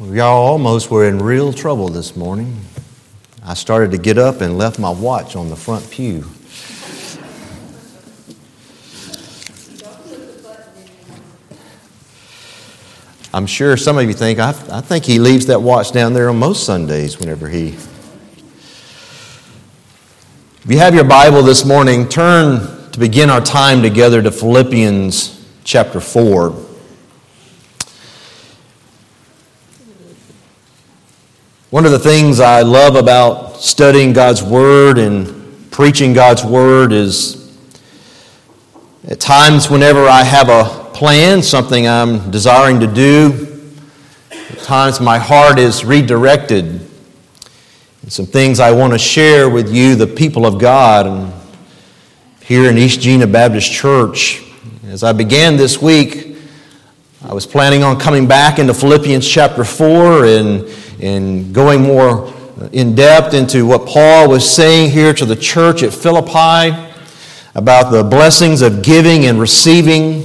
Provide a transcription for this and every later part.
Y'all almost were in real trouble this morning. I started to get up and left my watch on the front pew. I'm sure some of you think, I, I think he leaves that watch down there on most Sundays whenever he. If you have your Bible this morning, turn to begin our time together to Philippians chapter 4. One of the things I love about studying God's Word and preaching God's Word is at times whenever I have a plan, something I'm desiring to do, at times my heart is redirected. Some things I want to share with you, the people of God, and here in East Jena Baptist Church. As I began this week, I was planning on coming back into Philippians chapter 4 and and going more in depth into what Paul was saying here to the church at Philippi about the blessings of giving and receiving.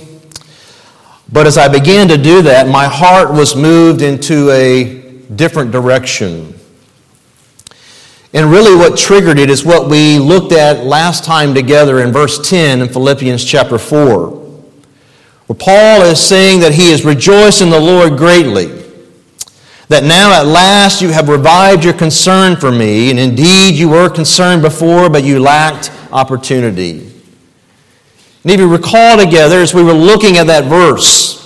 But as I began to do that, my heart was moved into a different direction. And really, what triggered it is what we looked at last time together in verse 10 in Philippians chapter 4, where Paul is saying that he is rejoiced in the Lord greatly that now at last you have revived your concern for me, and indeed you were concerned before, but you lacked opportunity. And if you recall together, as we were looking at that verse,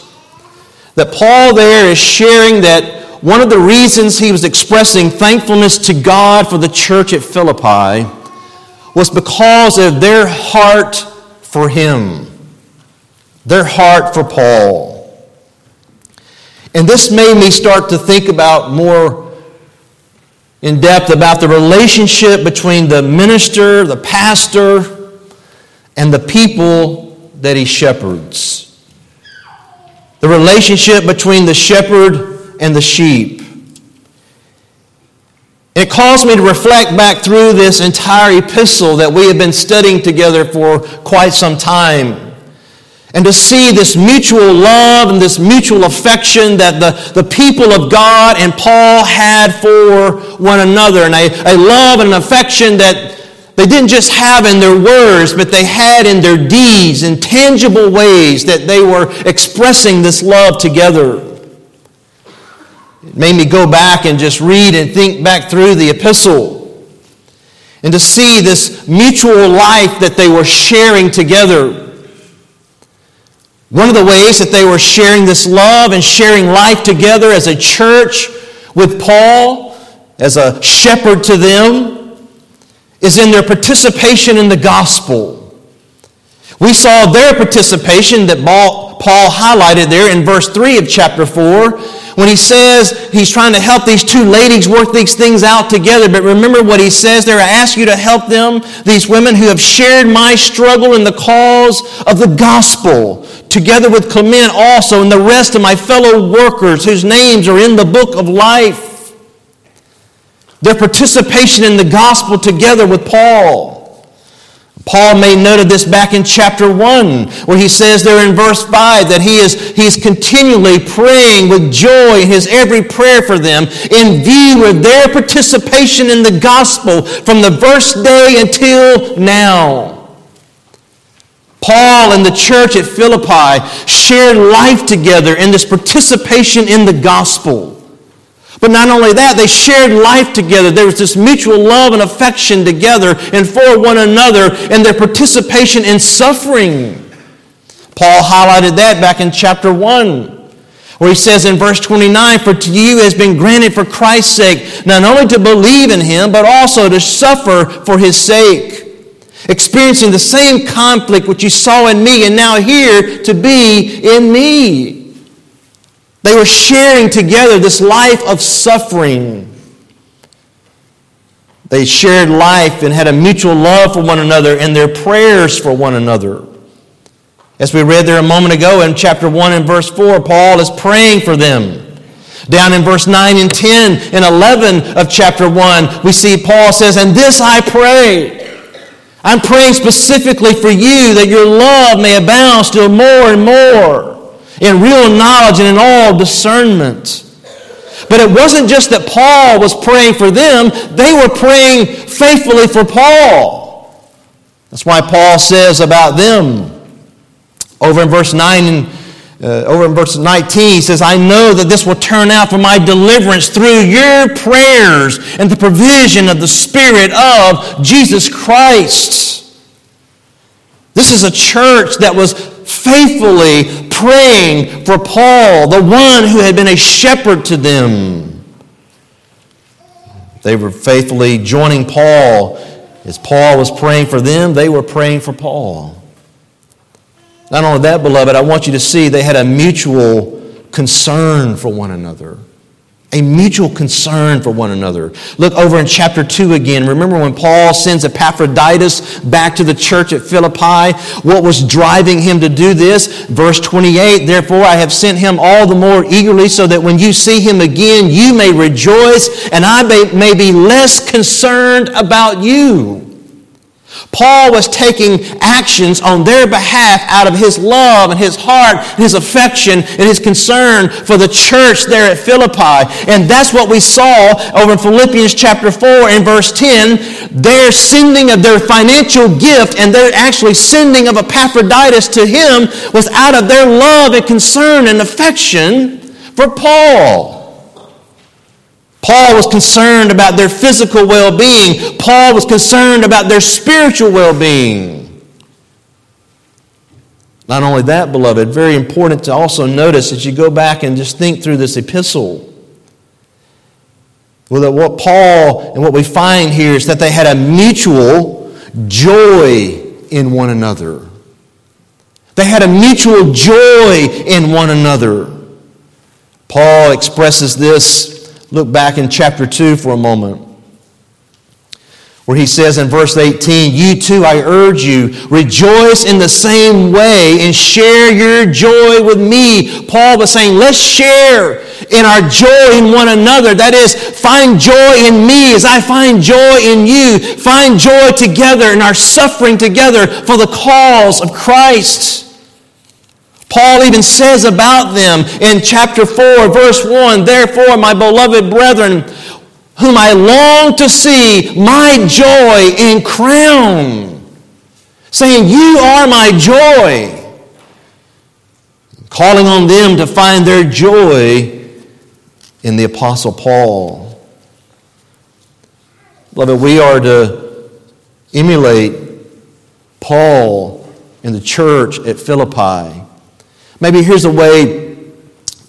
that Paul there is sharing that one of the reasons he was expressing thankfulness to God for the church at Philippi was because of their heart for him, their heart for Paul. And this made me start to think about more in depth about the relationship between the minister, the pastor, and the people that he shepherds. The relationship between the shepherd and the sheep. It caused me to reflect back through this entire epistle that we have been studying together for quite some time and to see this mutual love and this mutual affection that the, the people of God and Paul had for one another, and a, a love and an affection that they didn't just have in their words, but they had in their deeds, in tangible ways that they were expressing this love together. It made me go back and just read and think back through the epistle and to see this mutual life that they were sharing together. One of the ways that they were sharing this love and sharing life together as a church with Paul, as a shepherd to them, is in their participation in the gospel. We saw their participation that Paul highlighted there in verse 3 of chapter 4 when he says he's trying to help these two ladies work these things out together. But remember what he says there I ask you to help them, these women who have shared my struggle in the cause of the gospel together with Clement also and the rest of my fellow workers whose names are in the book of life. Their participation in the gospel together with Paul. Paul made note of this back in chapter 1, where he says there in verse 5 that he is, he is continually praying with joy in his every prayer for them in view of their participation in the gospel from the first day until now. Paul and the church at Philippi shared life together in this participation in the gospel. But not only that, they shared life together. There was this mutual love and affection together and for one another and their participation in suffering. Paul highlighted that back in chapter 1, where he says in verse 29 For to you has been granted for Christ's sake not only to believe in him, but also to suffer for his sake experiencing the same conflict which you saw in me and now hear to be in me. They were sharing together this life of suffering. They shared life and had a mutual love for one another and their prayers for one another. As we read there a moment ago in chapter 1 and verse 4, Paul is praying for them. Down in verse 9 and 10 and 11 of chapter 1, we see Paul says, And this I pray I'm praying specifically for you that your love may abound still more and more in real knowledge and in all discernment, But it wasn't just that Paul was praying for them, they were praying faithfully for Paul. That's why Paul says about them over in verse 9 and uh, over in verse 19, he says, I know that this will turn out for my deliverance through your prayers and the provision of the Spirit of Jesus Christ. This is a church that was faithfully praying for Paul, the one who had been a shepherd to them. They were faithfully joining Paul. As Paul was praying for them, they were praying for Paul. Not only that, beloved, I want you to see they had a mutual concern for one another. A mutual concern for one another. Look over in chapter 2 again. Remember when Paul sends Epaphroditus back to the church at Philippi? What was driving him to do this? Verse 28 Therefore, I have sent him all the more eagerly, so that when you see him again, you may rejoice, and I may, may be less concerned about you. Paul was taking actions on their behalf out of his love and his heart, and his affection, and his concern for the church there at Philippi. And that's what we saw over in Philippians chapter 4 and verse 10. Their sending of their financial gift and their actually sending of Epaphroditus to him was out of their love and concern and affection for Paul. Paul was concerned about their physical well being. Paul was concerned about their spiritual well being. Not only that, beloved, very important to also notice as you go back and just think through this epistle. Well, that what Paul and what we find here is that they had a mutual joy in one another. They had a mutual joy in one another. Paul expresses this Look back in chapter 2 for a moment, where he says in verse 18, You too, I urge you, rejoice in the same way and share your joy with me. Paul was saying, Let's share in our joy in one another. That is, find joy in me as I find joy in you. Find joy together in our suffering together for the cause of Christ. Paul even says about them in chapter 4, verse 1 Therefore, my beloved brethren, whom I long to see, my joy and crown. Saying, You are my joy. Calling on them to find their joy in the Apostle Paul. Beloved, we are to emulate Paul in the church at Philippi. Maybe here's a way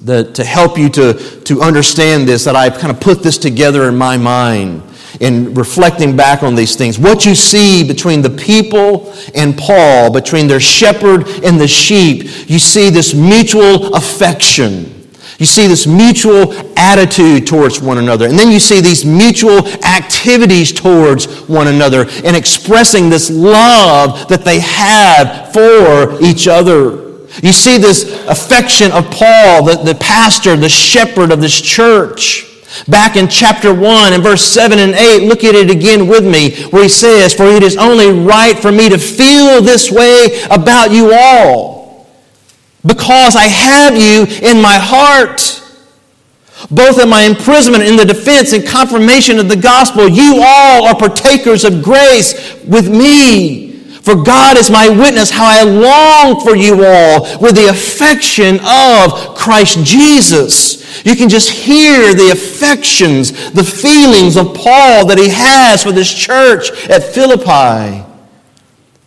that, to help you to, to understand this that I've kind of put this together in my mind in reflecting back on these things. What you see between the people and Paul, between their shepherd and the sheep, you see this mutual affection. You see this mutual attitude towards one another. And then you see these mutual activities towards one another and expressing this love that they have for each other. You see this affection of Paul, the, the pastor, the shepherd of this church. Back in chapter 1 and verse 7 and 8, look at it again with me, where he says, For it is only right for me to feel this way about you all, because I have you in my heart. Both in my imprisonment in the defense and confirmation of the gospel, you all are partakers of grace with me. For God is my witness how I long for you all with the affection of Christ Jesus. You can just hear the affections, the feelings of Paul that he has for this church at Philippi.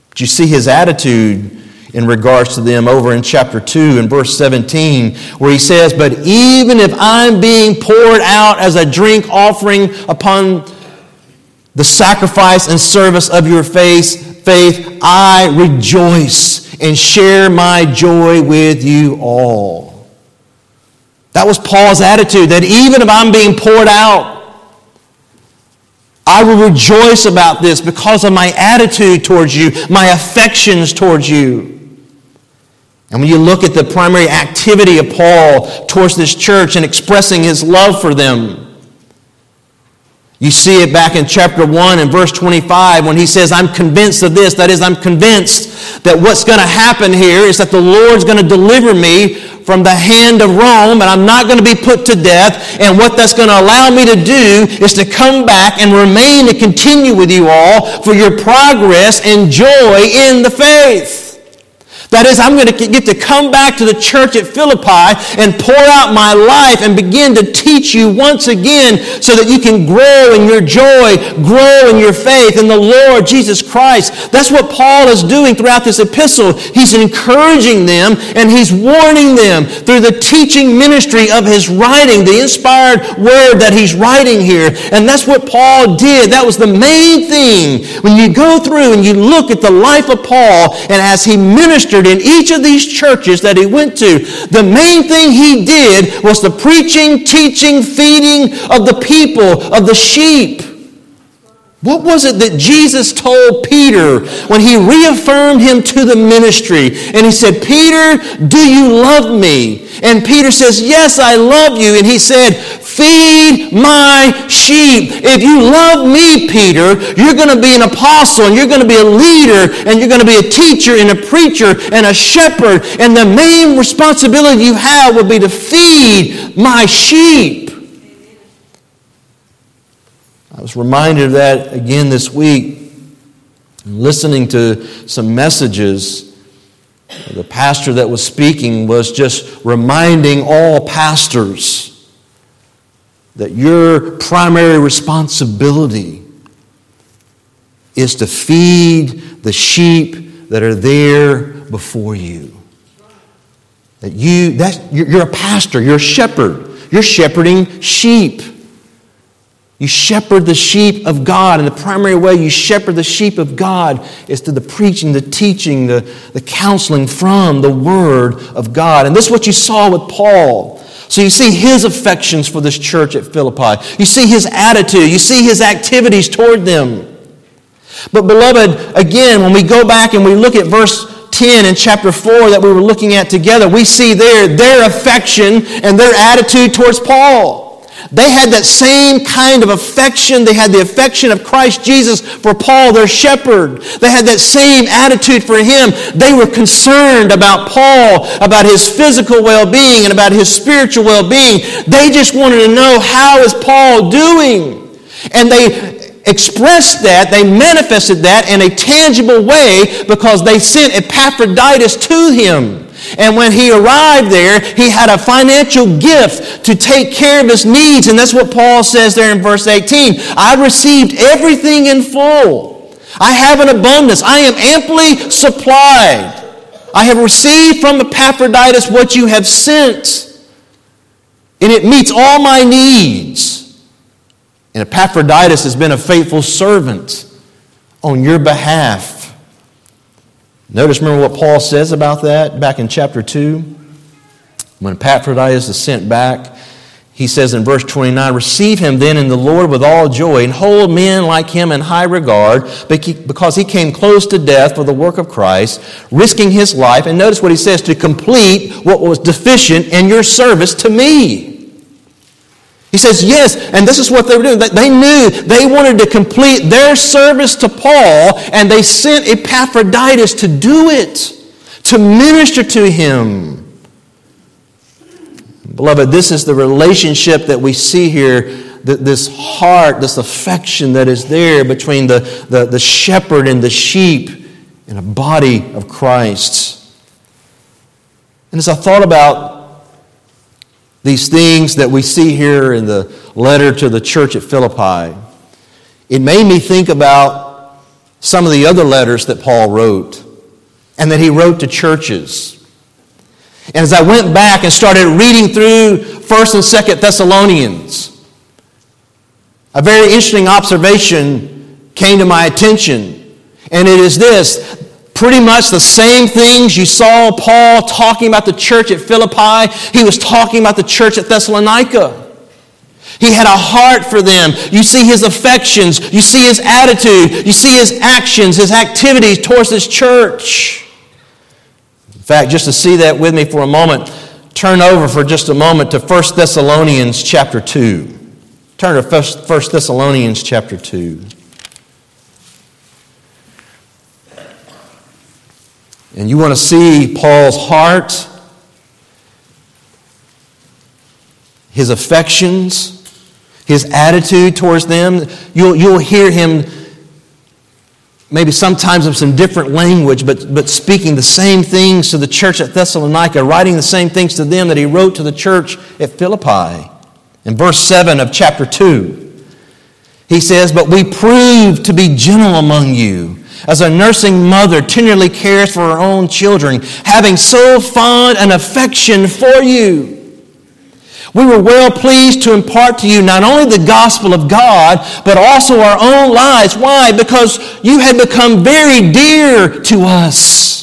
But you see his attitude in regards to them over in chapter 2 and verse 17, where he says, But even if I'm being poured out as a drink offering upon the sacrifice and service of your faith, faith, I rejoice and share my joy with you all. That was Paul's attitude that even if I'm being poured out, I will rejoice about this because of my attitude towards you, my affections towards you. And when you look at the primary activity of Paul towards this church and expressing his love for them, you see it back in chapter 1 and verse 25 when he says, I'm convinced of this. That is, I'm convinced that what's going to happen here is that the Lord's going to deliver me from the hand of Rome, and I'm not going to be put to death. And what that's going to allow me to do is to come back and remain and continue with you all for your progress and joy in the faith. That is, I'm going to get to come back to the church at Philippi and pour out my life and begin to teach you once again so that you can grow in your joy, grow in your faith in the Lord Jesus Christ. That's what Paul is doing throughout this epistle. He's encouraging them and he's warning them through the teaching ministry of his writing, the inspired word that he's writing here. And that's what Paul did. That was the main thing. When you go through and you look at the life of Paul and as he ministered in each of these churches that he went to, the main thing he did was the preaching, teaching, feeding of the people, of the sheep. What was it that Jesus told Peter when he reaffirmed him to the ministry? And he said, Peter, do you love me? And Peter says, Yes, I love you. And he said, Feed my sheep. If you love me, Peter, you're going to be an apostle and you're going to be a leader and you're going to be a teacher and a preacher and a shepherd. And the main responsibility you have will be to feed my sheep. I was reminded of that again this week, listening to some messages. The pastor that was speaking was just reminding all pastors that your primary responsibility is to feed the sheep that are there before you. That you, that you're a pastor, you're a shepherd, you're shepherding sheep. You shepherd the sheep of God, and the primary way you shepherd the sheep of God is through the preaching, the teaching, the, the counseling from the Word of God. And this is what you saw with Paul. So you see his affections for this church at Philippi. You see his attitude. You see his activities toward them. But, beloved, again, when we go back and we look at verse 10 in chapter 4 that we were looking at together, we see there their affection and their attitude towards Paul. They had that same kind of affection. They had the affection of Christ Jesus for Paul, their shepherd. They had that same attitude for him. They were concerned about Paul, about his physical well-being and about his spiritual well-being. They just wanted to know how is Paul doing? And they expressed that, they manifested that in a tangible way because they sent Epaphroditus to him. And when he arrived there, he had a financial gift to take care of his needs. And that's what Paul says there in verse 18. I received everything in full. I have an abundance. I am amply supplied. I have received from Epaphroditus what you have sent. And it meets all my needs. And Epaphroditus has been a faithful servant on your behalf. Notice, remember what Paul says about that back in chapter 2? When Epaphroditus is sent back, he says in verse 29 Receive him then in the Lord with all joy, and hold men like him in high regard, because he came close to death for the work of Christ, risking his life. And notice what he says to complete what was deficient in your service to me. He says, yes, and this is what they were doing. They knew they wanted to complete their service to Paul, and they sent Epaphroditus to do it, to minister to him. Beloved, this is the relationship that we see here, this heart, this affection that is there between the, the, the shepherd and the sheep in a body of Christ. And as I thought about these things that we see here in the letter to the church at Philippi, it made me think about some of the other letters that Paul wrote and that he wrote to churches. And as I went back and started reading through 1st and 2nd Thessalonians, a very interesting observation came to my attention. And it is this pretty much the same things you saw Paul talking about the church at Philippi. He was talking about the church at Thessalonica. He had a heart for them. You see his affections, you see his attitude, you see his actions, his activities towards this church. In fact, just to see that with me for a moment, turn over for just a moment to 1 Thessalonians chapter 2. Turn to 1 Thessalonians chapter 2. And you want to see Paul's heart his affections, his attitude towards them. You'll, you'll hear him maybe sometimes in some different language, but, but speaking the same things to the church at Thessalonica, writing the same things to them that he wrote to the church at Philippi. In verse 7 of chapter 2, he says, But we prove to be gentle among you, as a nursing mother tenderly cares for her own children, having so fond an affection for you. We were well pleased to impart to you not only the gospel of God, but also our own lives. Why? Because you had become very dear to us.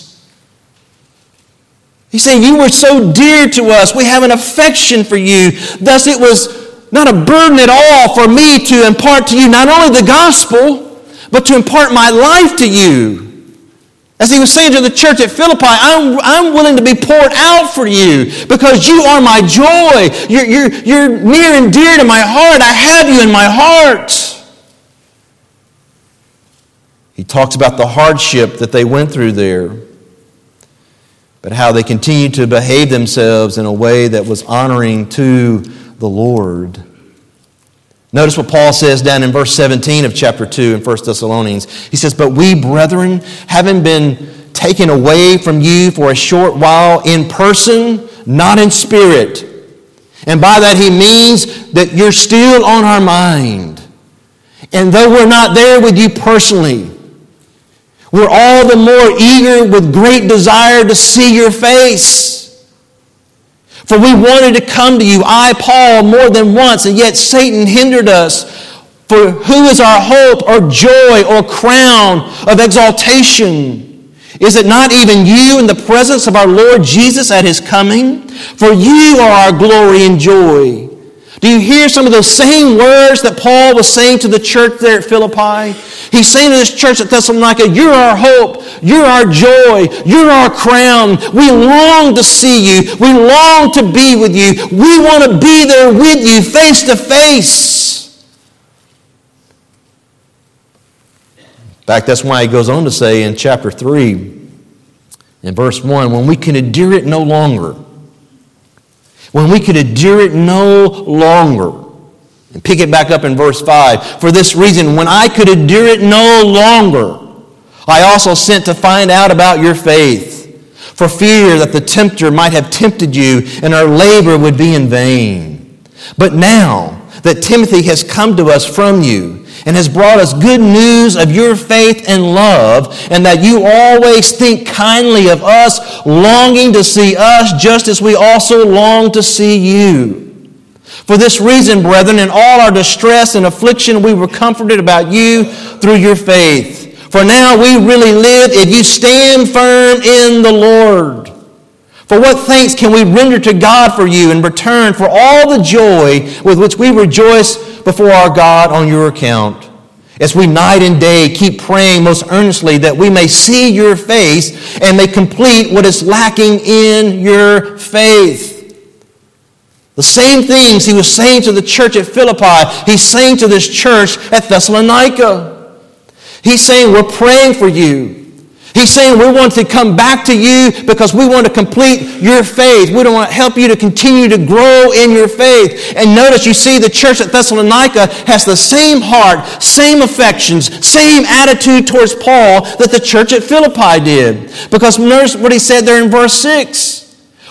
He's saying, You were so dear to us. We have an affection for you. Thus, it was not a burden at all for me to impart to you not only the gospel, but to impart my life to you. As he was saying to the church at Philippi, I'm, I'm willing to be poured out for you because you are my joy. You're, you're, you're near and dear to my heart. I have you in my heart. He talks about the hardship that they went through there, but how they continued to behave themselves in a way that was honoring to the Lord. Notice what Paul says down in verse 17 of chapter 2 in 1 Thessalonians. He says, But we, brethren, having been taken away from you for a short while in person, not in spirit. And by that he means that you're still on our mind. And though we're not there with you personally, we're all the more eager with great desire to see your face. For we wanted to come to you, I, Paul, more than once, and yet Satan hindered us. For who is our hope or joy or crown of exaltation? Is it not even you in the presence of our Lord Jesus at his coming? For you are our glory and joy. Do you hear some of those same words that Paul was saying to the church there at Philippi? He's saying to this church at Thessalonica, You're our hope, you're our joy, you're our crown. We long to see you, we long to be with you, we want to be there with you face to face. In fact, that's why he goes on to say in chapter 3, in verse 1, when we can endure it no longer when we could endure it no longer. And pick it back up in verse 5. For this reason, when I could endure it no longer, I also sent to find out about your faith, for fear that the tempter might have tempted you and our labor would be in vain. But now that Timothy has come to us from you, and has brought us good news of your faith and love, and that you always think kindly of us, longing to see us just as we also long to see you. For this reason, brethren, in all our distress and affliction, we were comforted about you through your faith. For now we really live if you stand firm in the Lord. For what thanks can we render to God for you in return for all the joy with which we rejoice before our God on your account. As we night and day keep praying most earnestly that we may see your face and may complete what is lacking in your faith. The same things he was saying to the church at Philippi, he's saying to this church at Thessalonica. He's saying, We're praying for you. He's saying we want to come back to you because we want to complete your faith. We want to help you to continue to grow in your faith. And notice you see the church at Thessalonica has the same heart, same affections, same attitude towards Paul that the church at Philippi did. Because notice what he said there in verse 6.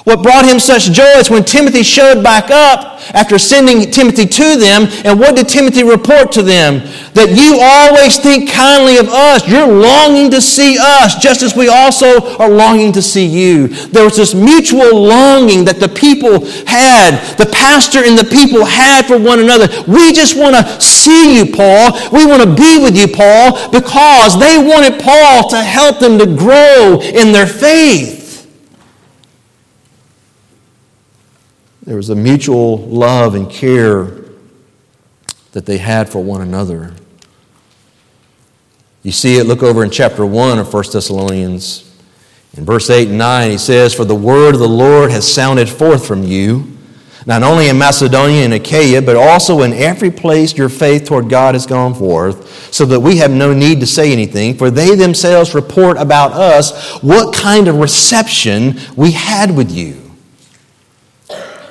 What brought him such joy is when Timothy showed back up after sending Timothy to them. And what did Timothy report to them? That you always think kindly of us. You're longing to see us, just as we also are longing to see you. There was this mutual longing that the people had, the pastor and the people had for one another. We just want to see you, Paul. We want to be with you, Paul, because they wanted Paul to help them to grow in their faith. There was a mutual love and care that they had for one another. You see it, look over in chapter 1 of 1 Thessalonians. In verse 8 and 9, he says, For the word of the Lord has sounded forth from you, not only in Macedonia and Achaia, but also in every place your faith toward God has gone forth, so that we have no need to say anything, for they themselves report about us what kind of reception we had with you.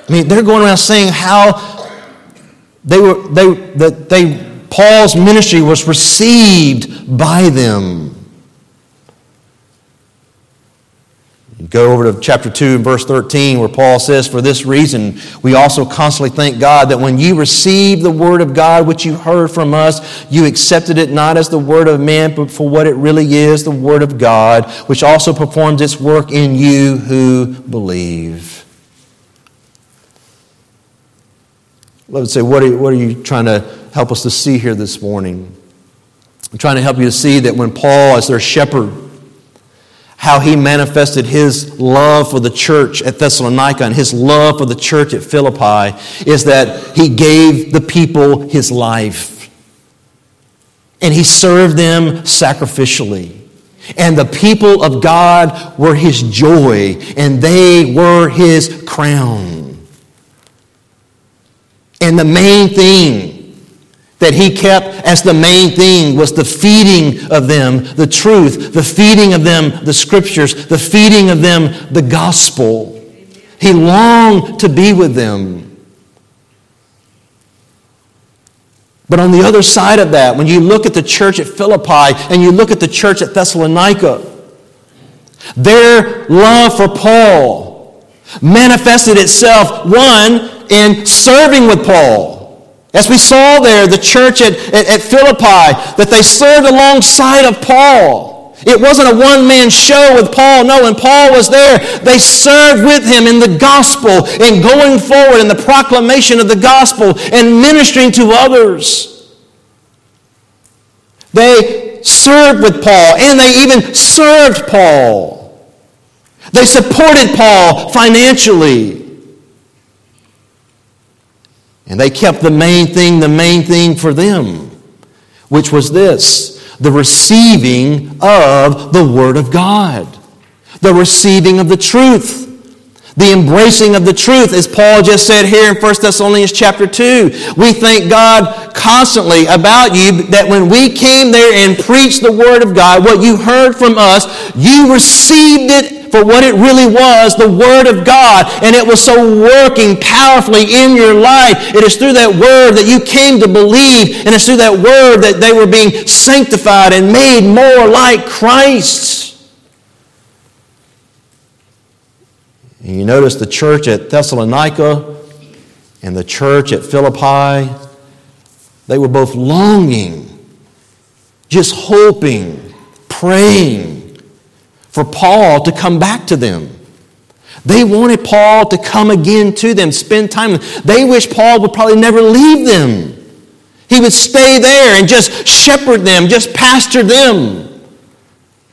I mean, they're going around saying how they were, they, that they, Paul's ministry was received by them. Go over to chapter 2 and verse 13, where Paul says, For this reason, we also constantly thank God that when you received the word of God, which you heard from us, you accepted it not as the word of man, but for what it really is, the word of God, which also performs its work in you who believe. Let's say, what are, what are you trying to help us to see here this morning? I'm trying to help you to see that when Paul, as their shepherd, how he manifested his love for the church at Thessalonica and his love for the church at Philippi is that he gave the people his life. And he served them sacrificially. And the people of God were his joy, and they were his crown. And the main thing that he kept as the main thing was the feeding of them the truth, the feeding of them the scriptures, the feeding of them the gospel. He longed to be with them. But on the other side of that, when you look at the church at Philippi and you look at the church at Thessalonica, their love for Paul manifested itself, one, in serving with Paul. As we saw there, the church at, at, at, Philippi, that they served alongside of Paul. It wasn't a one man show with Paul. No, when Paul was there, they served with him in the gospel and going forward in the proclamation of the gospel and ministering to others. They served with Paul and they even served Paul. They supported Paul financially. And they kept the main thing, the main thing for them, which was this the receiving of the Word of God, the receiving of the truth. The embracing of the truth, as Paul just said here in 1 Thessalonians chapter 2. We thank God constantly about you that when we came there and preached the Word of God, what you heard from us, you received it for what it really was, the Word of God, and it was so working powerfully in your life. It is through that Word that you came to believe, and it's through that Word that they were being sanctified and made more like Christ. And you notice the church at Thessalonica and the church at Philippi, they were both longing, just hoping, praying for Paul to come back to them. They wanted Paul to come again to them, spend time. With them. They wish Paul would probably never leave them. He would stay there and just shepherd them, just pastor them.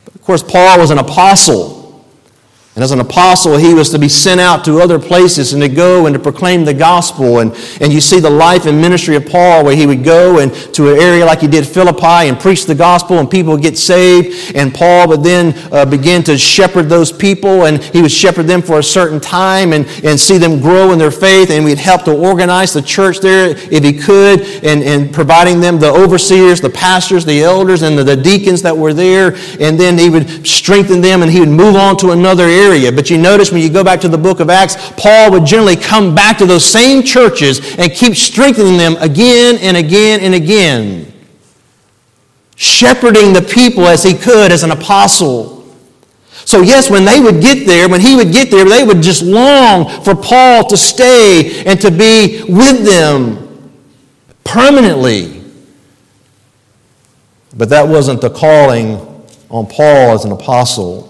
But of course, Paul was an apostle. And as an apostle, he was to be sent out to other places and to go and to proclaim the gospel. And, and you see the life and ministry of Paul where he would go and to an area like he did Philippi and preach the gospel and people would get saved. And Paul would then uh, begin to shepherd those people and he would shepherd them for a certain time and, and see them grow in their faith. And we'd help to organize the church there if he could and, and providing them the overseers, the pastors, the elders, and the, the deacons that were there. And then he would strengthen them and he would move on to another area area. But you notice when you go back to the book of Acts, Paul would generally come back to those same churches and keep strengthening them again and again and again, shepherding the people as he could as an apostle. So, yes, when they would get there, when he would get there, they would just long for Paul to stay and to be with them permanently. But that wasn't the calling on Paul as an apostle.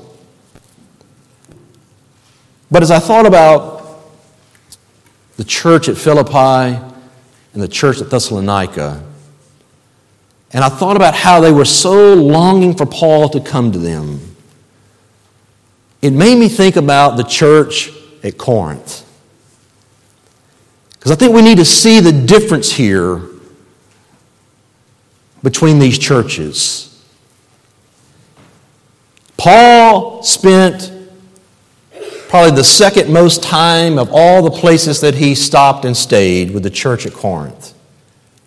But as I thought about the church at Philippi and the church at Thessalonica, and I thought about how they were so longing for Paul to come to them, it made me think about the church at Corinth. Because I think we need to see the difference here between these churches. Paul spent probably the second most time of all the places that he stopped and stayed with the church at Corinth.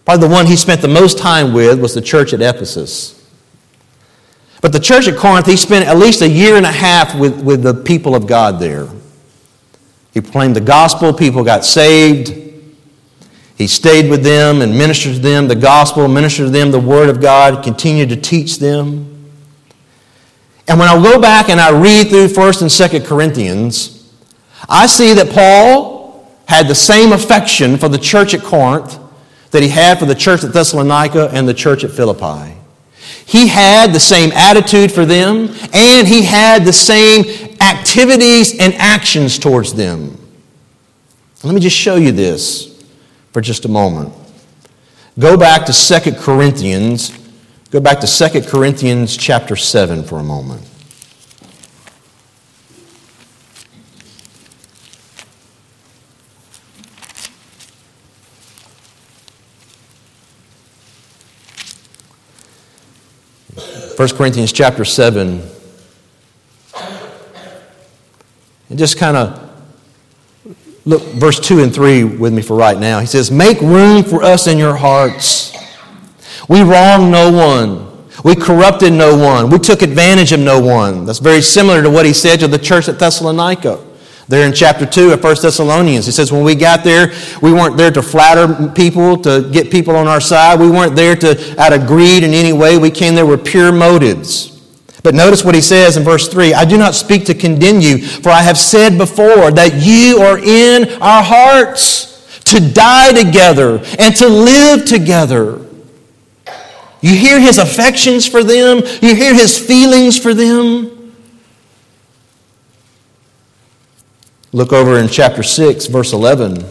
Probably the one he spent the most time with was the church at Ephesus. But the church at Corinth, he spent at least a year and a half with, with the people of God there. He proclaimed the gospel, people got saved. He stayed with them and ministered to them the gospel, ministered to them the word of God, continued to teach them. And when I go back and I read through 1st and 2nd Corinthians, I see that Paul had the same affection for the church at Corinth that he had for the church at Thessalonica and the church at Philippi. He had the same attitude for them, and he had the same activities and actions towards them. Let me just show you this for just a moment. Go back to 2 Corinthians. Go back to 2 Corinthians chapter 7 for a moment. First Corinthians chapter 7 And just kind of look verse 2 and 3 with me for right now. He says, Make room for us in your hearts. We wronged no one. We corrupted no one. We took advantage of no one. That's very similar to what he said to the church at Thessalonica. There in chapter 2 of 1 Thessalonians, he says, When we got there, we weren't there to flatter people, to get people on our side. We weren't there to, out of greed in any way. We came there with pure motives. But notice what he says in verse 3 I do not speak to condemn you, for I have said before that you are in our hearts to die together and to live together. You hear his affections for them, you hear his feelings for them. Look over in chapter 6, verse 11.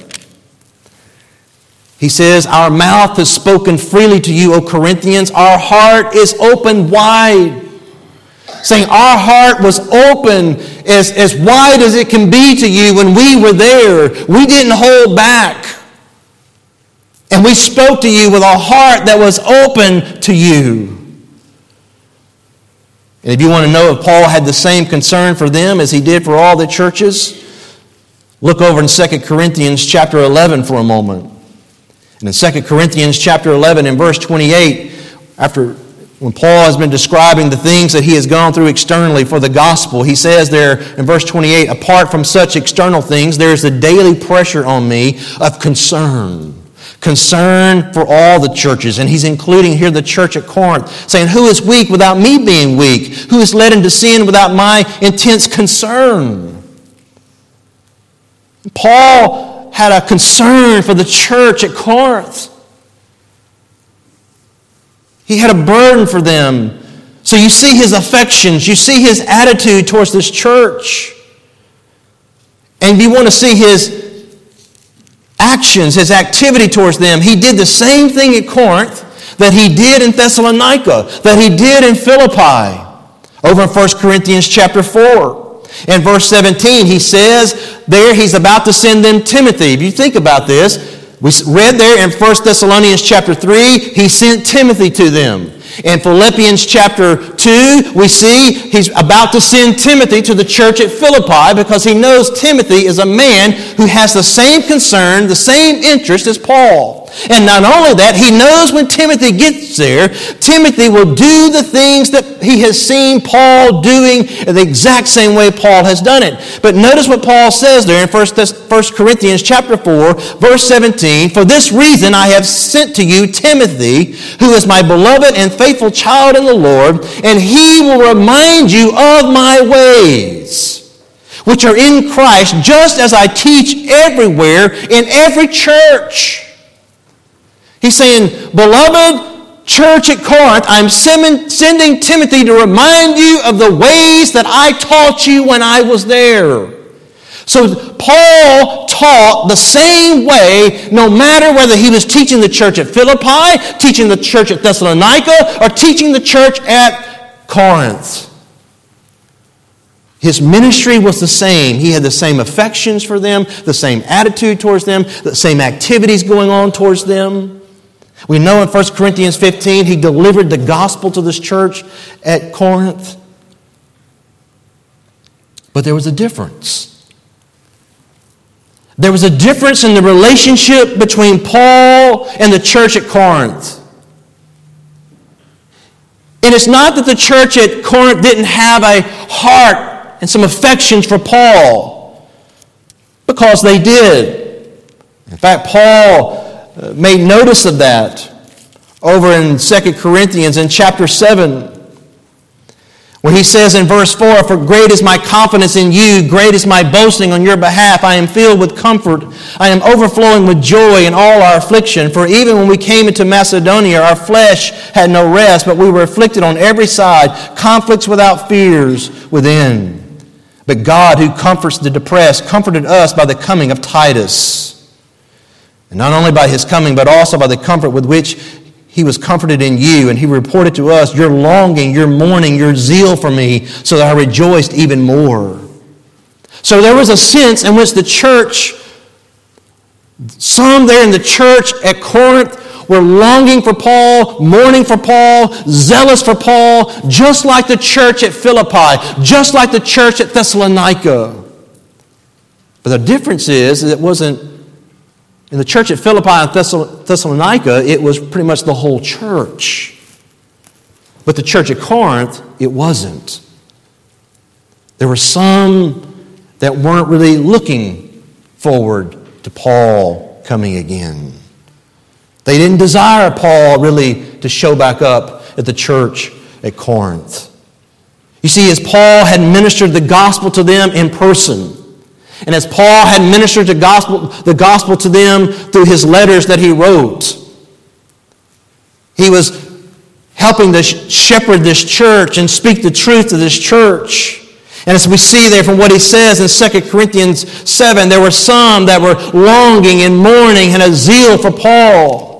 He says, Our mouth has spoken freely to you, O Corinthians. Our heart is open wide saying our heart was open as, as wide as it can be to you when we were there. We didn't hold back. And we spoke to you with a heart that was open to you. And if you want to know if Paul had the same concern for them as he did for all the churches, look over in 2 Corinthians chapter 11 for a moment. And in 2 Corinthians chapter 11 in verse 28, after when Paul has been describing the things that he has gone through externally for the gospel, he says there in verse 28 apart from such external things, there is a daily pressure on me of concern. Concern for all the churches. And he's including here the church at Corinth, saying, Who is weak without me being weak? Who is led into sin without my intense concern? Paul had a concern for the church at Corinth. He had a burden for them. So you see his affections, you see his attitude towards this church. And you want to see his actions, his activity towards them. He did the same thing at Corinth that he did in Thessalonica, that he did in Philippi. Over in 1 Corinthians chapter 4. In verse 17, he says there he's about to send them Timothy. If you think about this, we read there in 1 Thessalonians chapter 3, he sent Timothy to them. In Philippians chapter 2, we see he's about to send Timothy to the church at Philippi because he knows Timothy is a man who has the same concern, the same interest as Paul. And not only that, he knows when Timothy gets there, Timothy will do the things that he has seen Paul doing the exact same way Paul has done it. But notice what Paul says there in 1 Corinthians chapter 4, verse 17. For this reason I have sent to you Timothy, who is my beloved and faithful child in the Lord, and he will remind you of my ways which are in Christ, just as I teach everywhere in every church. He's saying, Beloved church at Corinth, I'm sending Timothy to remind you of the ways that I taught you when I was there. So Paul taught the same way no matter whether he was teaching the church at Philippi, teaching the church at Thessalonica, or teaching the church at Corinth. His ministry was the same. He had the same affections for them, the same attitude towards them, the same activities going on towards them. We know in 1 Corinthians 15, he delivered the gospel to this church at Corinth. But there was a difference. There was a difference in the relationship between Paul and the church at Corinth. And it's not that the church at Corinth didn't have a heart and some affections for Paul. because they did. In fact, Paul Uh, made notice of that over in 2 Corinthians in chapter 7 when he says in verse 4, For great is my confidence in you, great is my boasting on your behalf. I am filled with comfort. I am overflowing with joy in all our affliction. For even when we came into Macedonia, our flesh had no rest, but we were afflicted on every side, conflicts without fears within. But God, who comforts the depressed, comforted us by the coming of Titus. And not only by his coming, but also by the comfort with which he was comforted in you, and he reported to us your longing, your mourning, your zeal for me, so that I rejoiced even more. So there was a sense in which the church, some there in the church at Corinth, were longing for Paul, mourning for Paul, zealous for Paul, just like the church at Philippi, just like the church at Thessalonica. But the difference is, it wasn't in the church at Philippi and Thessalonica, it was pretty much the whole church. But the church at Corinth, it wasn't. There were some that weren't really looking forward to Paul coming again. They didn't desire Paul really to show back up at the church at Corinth. You see, as Paul had ministered the gospel to them in person, and as Paul had ministered the gospel, the gospel to them through his letters that he wrote, he was helping to shepherd this church and speak the truth to this church. And as we see there from what he says in 2 Corinthians 7, there were some that were longing and mourning and a zeal for Paul.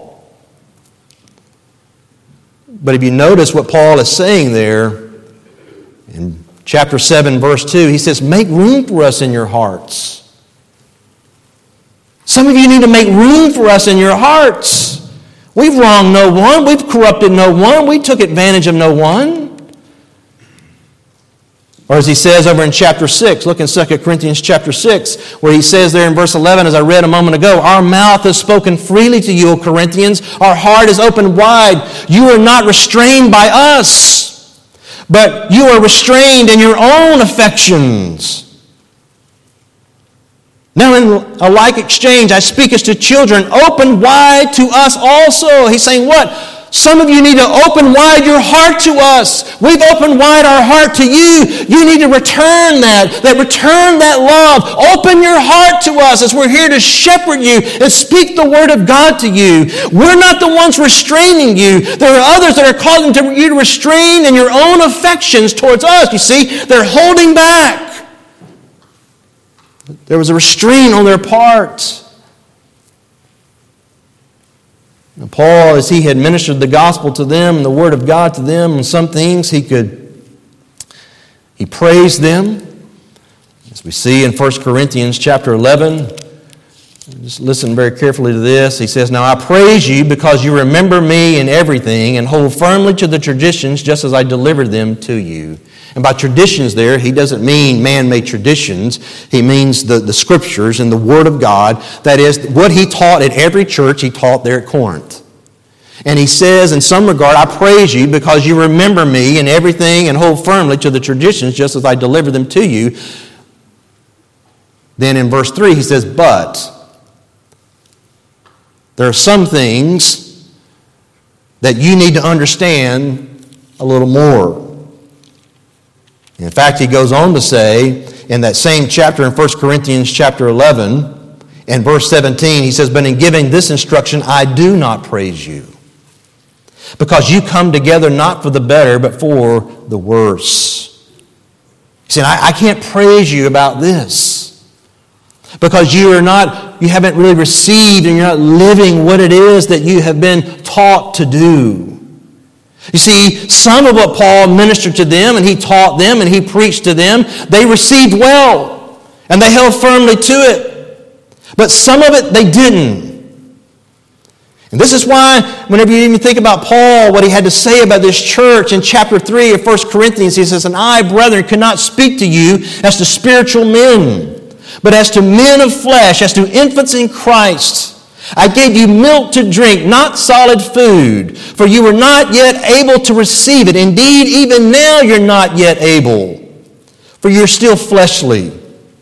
But if you notice what Paul is saying there in chapter 7, verse 2, he says, Make room for us in your hearts. Some of you need to make room for us in your hearts. We've wronged no one. We've corrupted no one. We took advantage of no one. Or as he says over in chapter 6, look in 2 Corinthians chapter 6, where he says there in verse 11, as I read a moment ago, Our mouth has spoken freely to you, O Corinthians. Our heart is open wide. You are not restrained by us but you are restrained in your own affections. Now, in a like exchange, I speak as to children, open wide to us also. He's saying, What? Some of you need to open wide your heart to us. We've opened wide our heart to you. You need to return that, that return that love. Open your heart to us as we're here to shepherd you and speak the word of God to you. We're not the ones restraining you. There are others that are calling to you to restrain in your own affections towards us. You see, they're holding back. There was a restraint on their part. And Paul, as he had ministered the gospel to them and the word of God to them, and some things he could, he praised them. As we see in 1 Corinthians chapter 11, just listen very carefully to this. He says, Now I praise you because you remember me in everything and hold firmly to the traditions just as I delivered them to you. And by traditions, there, he doesn't mean man made traditions. He means the, the scriptures and the Word of God. That is, what he taught at every church, he taught there at Corinth. And he says, in some regard, I praise you because you remember me in everything and hold firmly to the traditions just as I delivered them to you. Then in verse 3, he says, But there are some things that you need to understand a little more. In fact, he goes on to say in that same chapter in 1 Corinthians chapter 11 and verse 17, he says, But in giving this instruction, I do not praise you, because you come together not for the better, but for the worse. He said, I, I can't praise you about this because you are not, you haven't really received and you're not living what it is that you have been taught to do. You see, some of what Paul ministered to them and he taught them and he preached to them, they received well and they held firmly to it. But some of it they didn't. And this is why, whenever you even think about Paul, what he had to say about this church in chapter 3 of 1 Corinthians, he says, And I, brethren, cannot speak to you as to spiritual men, but as to men of flesh, as to infants in Christ. I gave you milk to drink, not solid food, for you were not yet able to receive it. Indeed, even now you're not yet able, for you're still fleshly.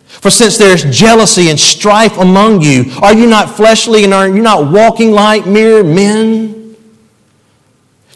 For since there's jealousy and strife among you, are you not fleshly and are you not walking like mere men?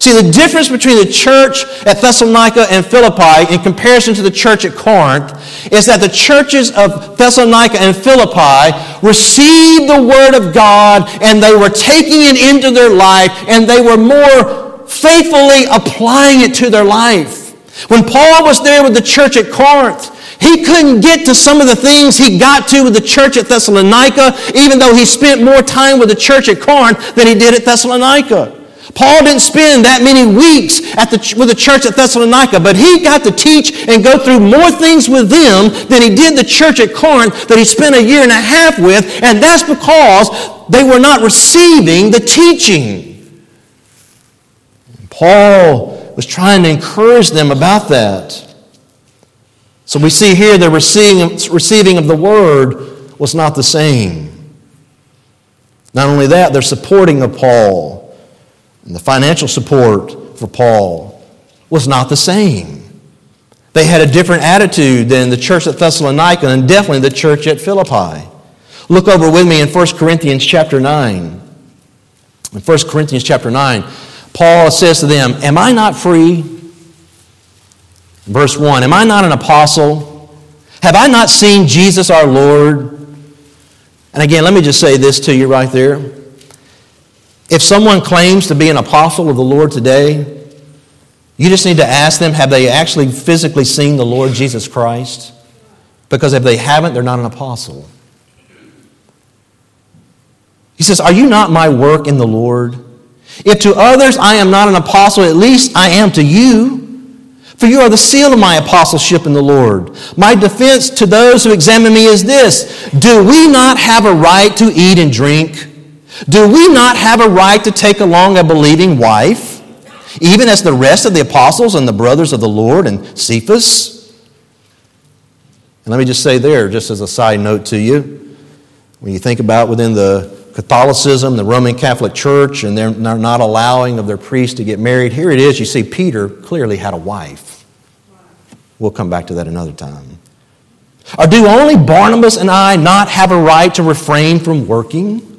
See, the difference between the church at Thessalonica and Philippi in comparison to the church at Corinth is that the churches of Thessalonica and Philippi received the Word of God and they were taking it into their life and they were more faithfully applying it to their life. When Paul was there with the church at Corinth, he couldn't get to some of the things he got to with the church at Thessalonica, even though he spent more time with the church at Corinth than he did at Thessalonica. Paul didn't spend that many weeks at the, with the church at Thessalonica, but he got to teach and go through more things with them than he did the church at Corinth that he spent a year and a half with, and that's because they were not receiving the teaching. Paul was trying to encourage them about that. So we see here the receiving, of the word was not the same. Not only that, their supporting of Paul and the financial support for Paul was not the same. They had a different attitude than the church at Thessalonica and definitely the church at Philippi. Look over with me in 1 Corinthians chapter 9. In 1 Corinthians chapter 9, Paul says to them, Am I not free? Verse 1 Am I not an apostle? Have I not seen Jesus our Lord? And again, let me just say this to you right there. If someone claims to be an apostle of the Lord today, you just need to ask them have they actually physically seen the Lord Jesus Christ? Because if they haven't, they're not an apostle. He says, Are you not my work in the Lord? If to others I am not an apostle, at least I am to you. For you are the seal of my apostleship in the Lord. My defense to those who examine me is this Do we not have a right to eat and drink? Do we not have a right to take along a believing wife, even as the rest of the apostles and the brothers of the Lord and Cephas? And let me just say there, just as a side note to you, when you think about within the Catholicism, the Roman Catholic Church, and they're not allowing of their priests to get married, here it is. You see, Peter clearly had a wife. We'll come back to that another time. Or do only Barnabas and I not have a right to refrain from working?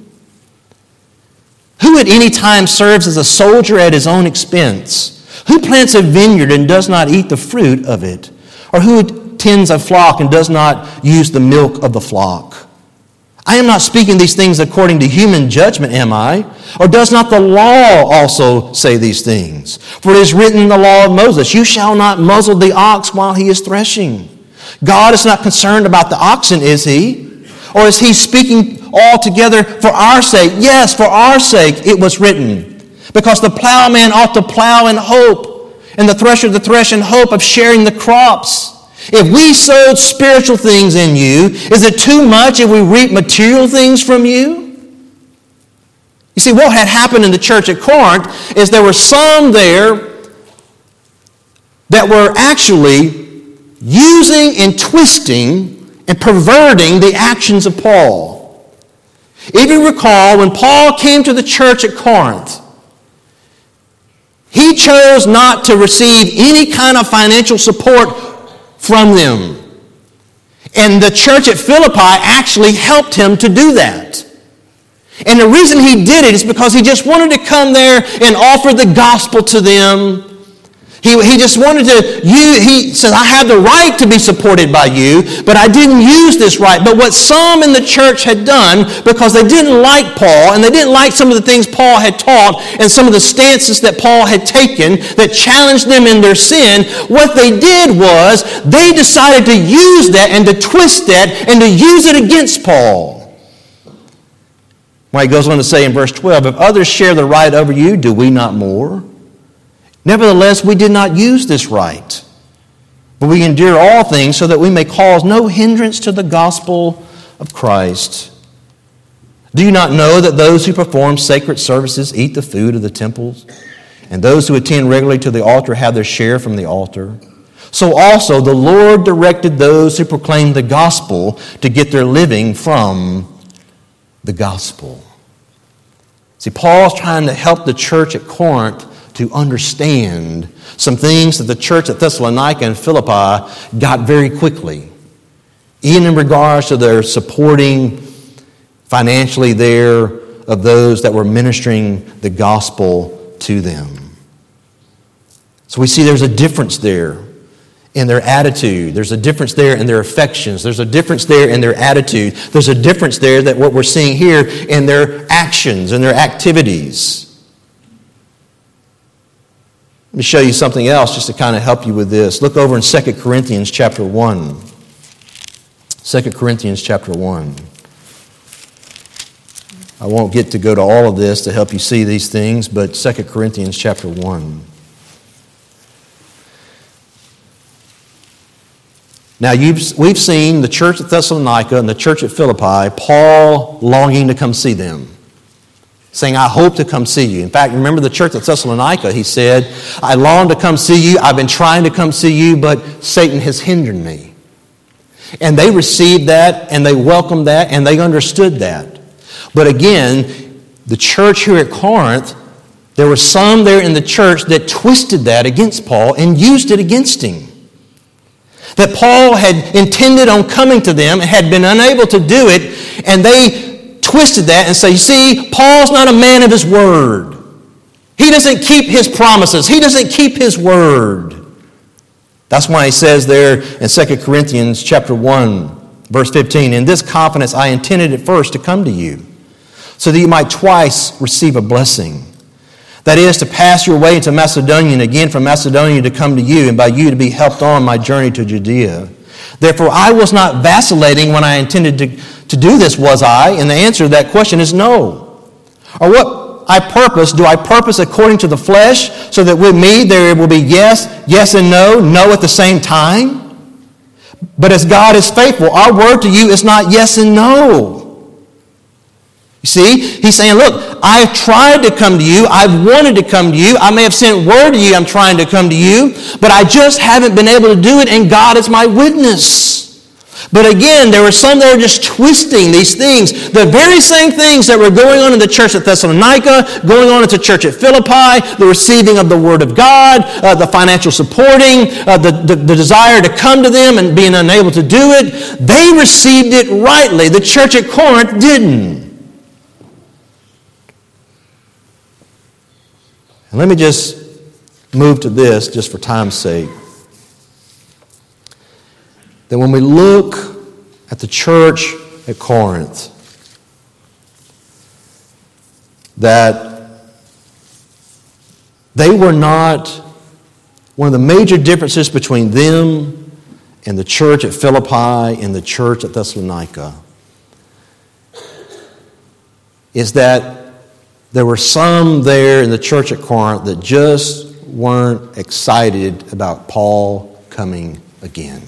Who at any time serves as a soldier at his own expense? Who plants a vineyard and does not eat the fruit of it? Or who tends a flock and does not use the milk of the flock? I am not speaking these things according to human judgment, am I? Or does not the law also say these things? For it is written in the law of Moses, You shall not muzzle the ox while he is threshing. God is not concerned about the oxen, is he? Or is he speaking altogether for our sake. Yes, for our sake it was written. Because the plowman ought to plow in hope, and the thresher to thresh in hope of sharing the crops. If we sowed spiritual things in you, is it too much if we reap material things from you? You see, what had happened in the church at Corinth is there were some there that were actually using and twisting and perverting the actions of Paul. If you recall, when Paul came to the church at Corinth, he chose not to receive any kind of financial support from them. And the church at Philippi actually helped him to do that. And the reason he did it is because he just wanted to come there and offer the gospel to them he, he just wanted to, you, he said, I have the right to be supported by you, but I didn't use this right. But what some in the church had done, because they didn't like Paul, and they didn't like some of the things Paul had taught, and some of the stances that Paul had taken that challenged them in their sin, what they did was they decided to use that and to twist that and to use it against Paul. Why he goes on to say in verse 12, if others share the right over you, do we not more? Nevertheless, we did not use this right, but we endure all things so that we may cause no hindrance to the gospel of Christ. Do you not know that those who perform sacred services eat the food of the temples, and those who attend regularly to the altar have their share from the altar? So also the Lord directed those who proclaim the gospel to get their living from the gospel. See, Paul's trying to help the church at Corinth to understand some things that the church at Thessalonica and Philippi got very quickly. even in regards to their supporting financially there of those that were ministering the gospel to them. So we see there's a difference there in their attitude. There's a difference there in their affections. There's a difference there in their attitude. There's a difference there that what we're seeing here in their actions and their activities. Let me show you something else just to kind of help you with this. Look over in 2 Corinthians chapter 1. 2 Corinthians chapter 1. I won't get to go to all of this to help you see these things, but 2 Corinthians chapter 1. Now, we've seen the church at Thessalonica and the church at Philippi, Paul longing to come see them, saying, I hope to come see you. In fact, remember the church at Thessalonica, he said, I long to come see you. I've been trying to come see you, but Satan has hindered me. And they received that and they welcomed that and they understood that. But again, the church here at Corinth, there were some there in the church that twisted that against Paul and used it against him. That Paul had intended on coming to them and had been unable to do it, and they twisted that and say, You see, Paul's not a man of his word. He doesn't keep his promises, he doesn't keep his word. That's why he says there in 2 Corinthians chapter 1, verse 15, In this confidence I intended at first to come to you, so that you might twice receive a blessing. That is, to pass your way into Macedonia, and again from Macedonia to come to you, and by you to be helped on my journey to Judea. Therefore, I was not vacillating when I intended to, to do this, was I? And the answer to that question is no. Or what I purpose, do I purpose according to the flesh, so that with me there will be yes, yes, and no, no at the same time? But as God is faithful, our word to you is not yes and no. See, he's saying, Look, I've tried to come to you. I've wanted to come to you. I may have sent word to you, I'm trying to come to you, but I just haven't been able to do it, and God is my witness. But again, there were some that were just twisting these things. The very same things that were going on in the church at Thessalonica, going on at the church at Philippi, the receiving of the Word of God, uh, the financial supporting, uh, the, the, the desire to come to them and being unable to do it, they received it rightly. The church at Corinth didn't. And let me just move to this just for time's sake. That when we look at the church at Corinth, that they were not one of the major differences between them and the church at Philippi and the church at Thessalonica is that there were some there in the church at Corinth that just weren't excited about Paul coming again.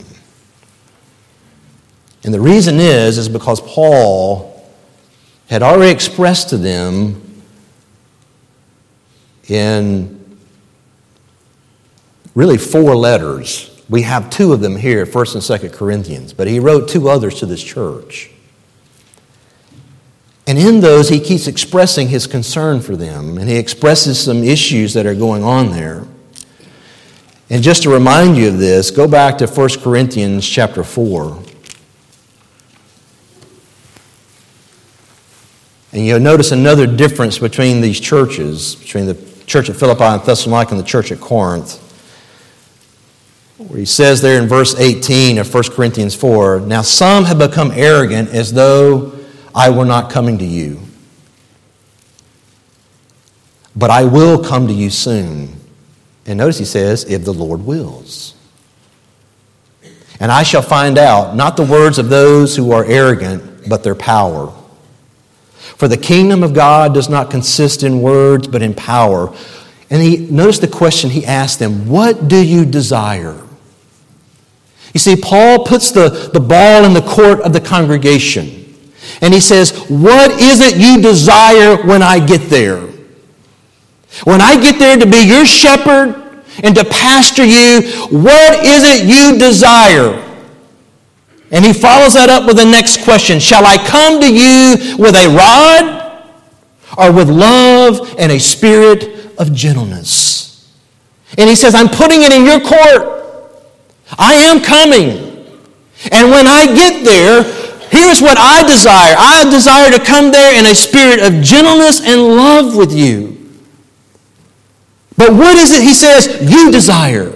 And the reason is, is because Paul had already expressed to them in really four letters. We have two of them here, 1st and 2nd Corinthians, but he wrote two others to this church. And in those, he keeps expressing his concern for them, and he expresses some issues that are going on there. And just to remind you of this, go back to 1 Corinthians chapter 4. And you'll notice another difference between these churches, between the church at Philippi and Thessalonica and the church at Corinth. Where he says there in verse 18 of 1 Corinthians 4 Now some have become arrogant as though I were not coming to you. But I will come to you soon. And notice he says, if the Lord wills. And I shall find out not the words of those who are arrogant, but their power. For the kingdom of God does not consist in words, but in power. And he notice the question he asked them What do you desire? You see, Paul puts the, the ball in the court of the congregation. And he says, What is it you desire when I get there? When I get there to be your shepherd and to pastor you, what is it you desire? And he follows that up with the next question Shall I come to you with a rod or with love and a spirit of gentleness? And he says, I'm putting it in your court. I am coming. And when I get there, here's what I desire I desire to come there in a spirit of gentleness and love with you. But what is it he says you desire?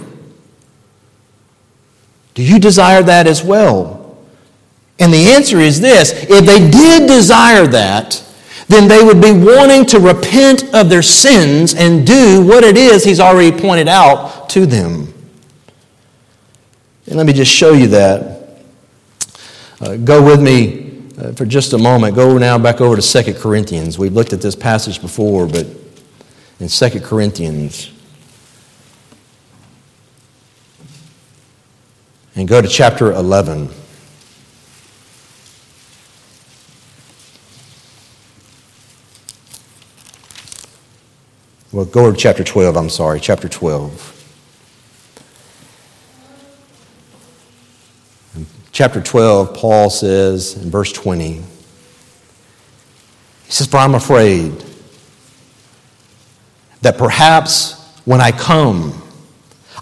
Do you desire that as well? And the answer is this if they did desire that, then they would be wanting to repent of their sins and do what it is he's already pointed out to them. And let me just show you that. Uh, go with me uh, for just a moment. Go now back over to 2 Corinthians. We've looked at this passage before, but in 2 Corinthians, and go to chapter 11. Well, go to chapter 12, I'm sorry, chapter 12. Chapter 12, Paul says in verse 20, he says, For I'm afraid that perhaps when I come,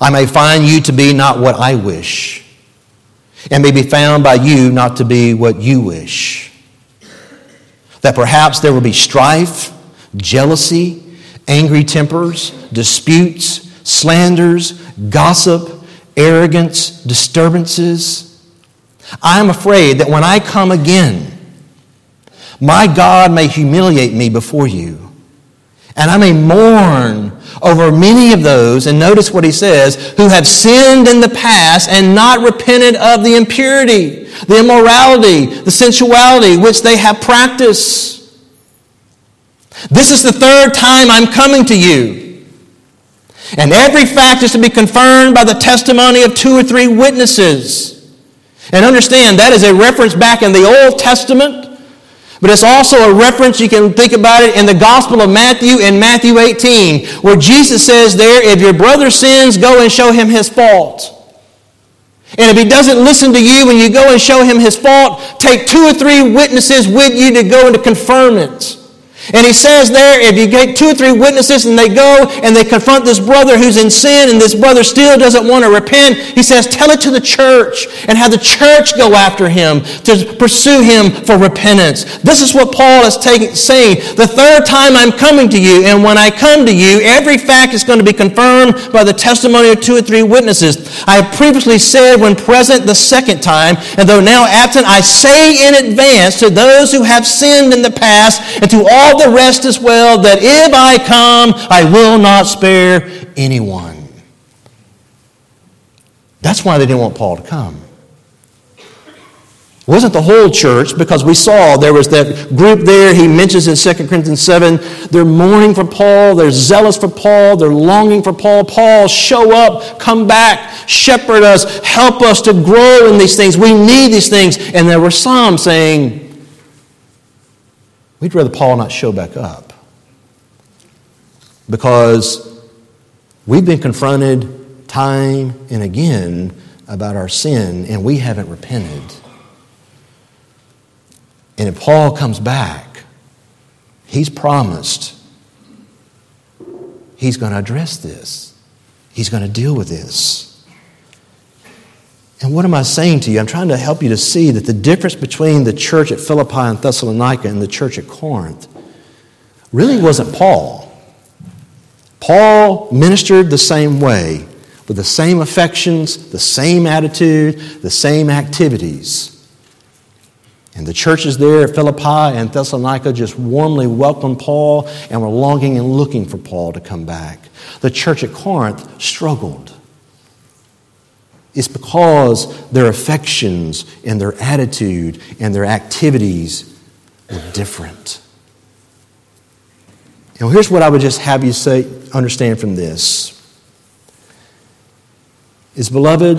I may find you to be not what I wish, and may be found by you not to be what you wish. That perhaps there will be strife, jealousy, angry tempers, disputes, slanders, gossip, arrogance, disturbances. I am afraid that when I come again, my God may humiliate me before you, and I may mourn over many of those, and notice what he says, who have sinned in the past and not repented of the impurity, the immorality, the sensuality which they have practiced. This is the third time I'm coming to you. And every fact is to be confirmed by the testimony of two or three witnesses. And understand that is a reference back in the Old Testament, but it's also a reference, you can think about it in the Gospel of Matthew in Matthew 18, where Jesus says there, if your brother sins, go and show him his fault. And if he doesn't listen to you when you go and show him his fault, take two or three witnesses with you to go and to confirm it. And he says there, if you get two or three witnesses and they go and they confront this brother who's in sin and this brother still doesn't want to repent, he says, tell it to the church and have the church go after him to pursue him for repentance. This is what Paul is taking, saying. The third time I'm coming to you, and when I come to you, every fact is going to be confirmed by the testimony of two or three witnesses. I have previously said when present the second time, and though now absent, I say in advance to those who have sinned in the past and to all the rest as well, that if I come, I will not spare anyone. That's why they didn't want Paul to come. It wasn't the whole church because we saw there was that group there he mentions in 2 Corinthians 7. They're mourning for Paul, they're zealous for Paul, they're longing for Paul. Paul, show up, come back, shepherd us, help us to grow in these things. We need these things. And there were some saying, We'd rather Paul not show back up because we've been confronted time and again about our sin and we haven't repented. And if Paul comes back, he's promised he's going to address this, he's going to deal with this. And what am I saying to you? I'm trying to help you to see that the difference between the church at Philippi and Thessalonica and the church at Corinth really wasn't Paul. Paul ministered the same way, with the same affections, the same attitude, the same activities. And the churches there at Philippi and Thessalonica just warmly welcomed Paul and were longing and looking for Paul to come back. The church at Corinth struggled. It's because their affections and their attitude and their activities were different. Now, here's what I would just have you say, understand from this. Is beloved,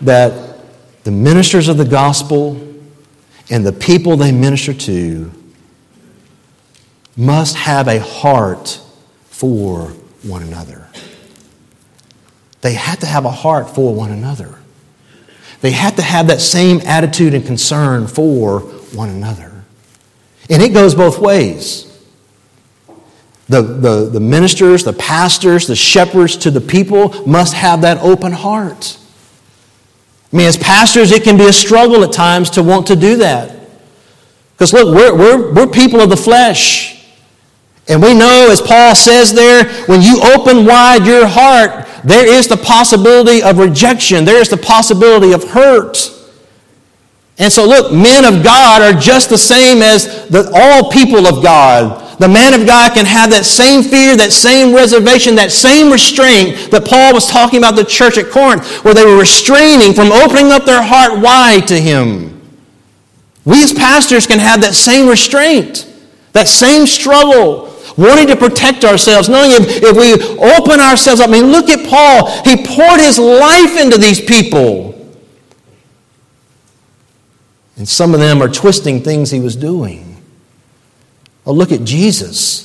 that the ministers of the gospel and the people they minister to must have a heart for one another. They had to have a heart for one another. They had to have that same attitude and concern for one another. And it goes both ways. The, the, the ministers, the pastors, the shepherds to the people must have that open heart. I mean, as pastors, it can be a struggle at times to want to do that. Because look, we're, we're, we're people of the flesh. And we know, as Paul says there, when you open wide your heart, there is the possibility of rejection, there is the possibility of hurt. And so, look, men of God are just the same as the, all people of God. The man of God can have that same fear, that same reservation, that same restraint that Paul was talking about the church at Corinth, where they were restraining from opening up their heart wide to him. We as pastors can have that same restraint, that same struggle, wanting to protect ourselves, knowing if, if we open ourselves up. I mean, look at Paul. He poured his life into these people. And some of them are twisting things he was doing. Oh, look at Jesus.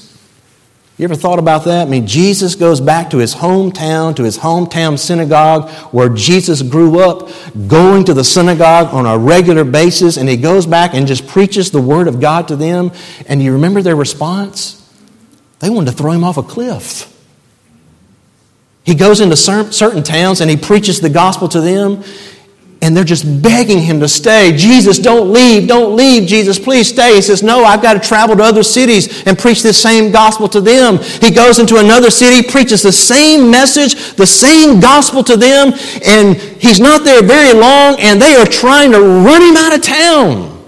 You ever thought about that? I mean, Jesus goes back to his hometown, to his hometown synagogue where Jesus grew up, going to the synagogue on a regular basis, and he goes back and just preaches the word of God to them. And you remember their response? They wanted to throw him off a cliff. He goes into certain towns and he preaches the gospel to them, and they're just begging him to stay. Jesus, don't leave, don't leave. Jesus, please stay. He says, No, I've got to travel to other cities and preach the same gospel to them. He goes into another city, preaches the same message, the same gospel to them, and he's not there very long, and they are trying to run him out of town.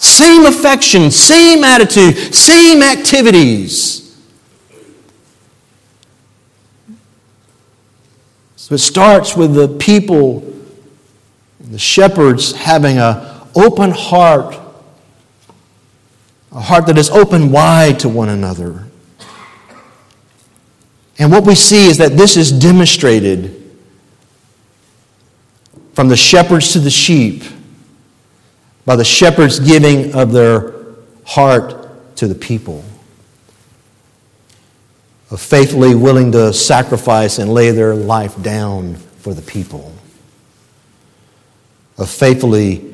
Same affection, same attitude, same activities. So it starts with the people the shepherds having an open heart, a heart that is open wide to one another. And what we see is that this is demonstrated from the shepherds to the sheep by the shepherds giving of their heart to the people, of faithfully willing to sacrifice and lay their life down for the people of faithfully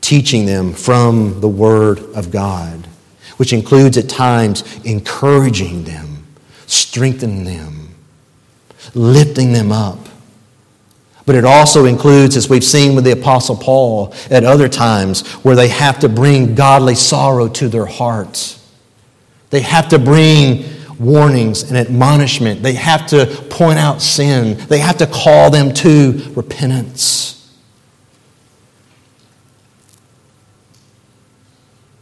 teaching them from the Word of God, which includes at times encouraging them, strengthening them, lifting them up. But it also includes, as we've seen with the Apostle Paul at other times, where they have to bring godly sorrow to their hearts. They have to bring warnings and admonishment. They have to point out sin. They have to call them to repentance.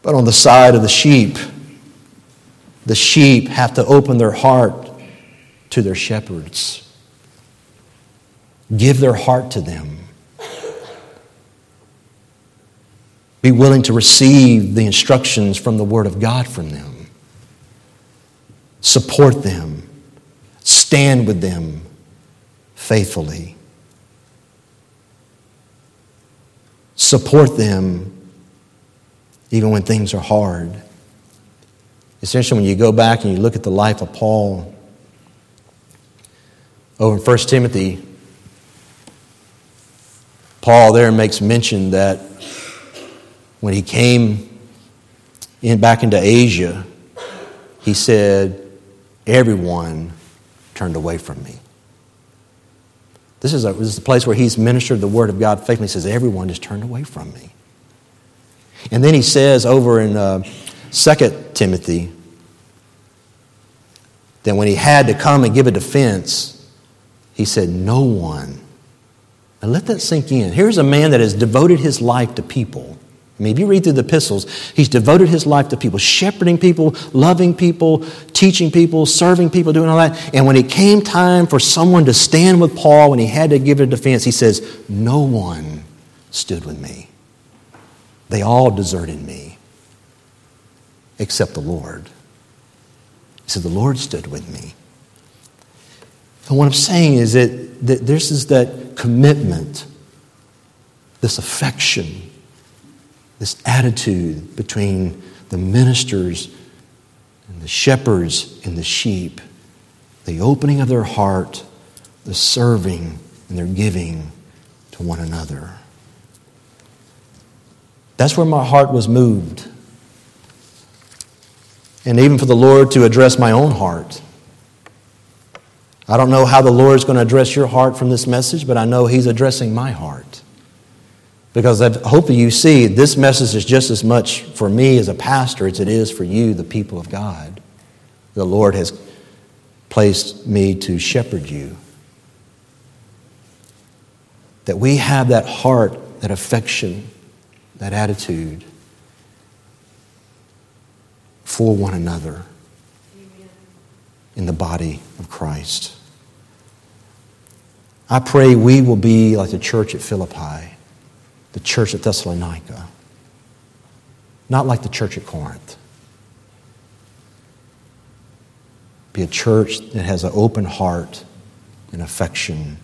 But on the side of the sheep, the sheep have to open their heart to their shepherds, give their heart to them, be willing to receive the instructions from the Word of God from them, support them, stand with them faithfully. Support them even when things are hard. Essentially, when you go back and you look at the life of Paul, over in 1 Timothy, Paul there makes mention that when he came in, back into Asia, he said, Everyone turned away from me. This is, a, this is a place where he's ministered the word of God faithfully. He says, Everyone just turned away from me. And then he says over in uh, 2 Timothy that when he had to come and give a defense, he said, No one. And let that sink in. Here's a man that has devoted his life to people. I mean, if you read through the epistles, he's devoted his life to people, shepherding people, loving people, teaching people, serving people, doing all that. And when it came time for someone to stand with Paul, when he had to give a defense, he says, No one stood with me. They all deserted me except the Lord. He said, The Lord stood with me. And what I'm saying is that, that this is that commitment, this affection, this attitude between the ministers and the shepherds and the sheep, the opening of their heart, the serving and their giving to one another. That's where my heart was moved. And even for the Lord to address my own heart. I don't know how the Lord is going to address your heart from this message, but I know He's addressing my heart. Because I hope you see this message is just as much for me as a pastor as it is for you, the people of God. The Lord has placed me to shepherd you. That we have that heart, that affection, that attitude for one another in the body of Christ. I pray we will be like the church at Philippi, the church at Thessalonica, not like the church at Corinth. Be a church that has an open heart and affection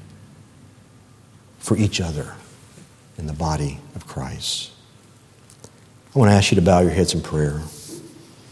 for each other in the body of Christ. I want to ask you to bow your heads in prayer.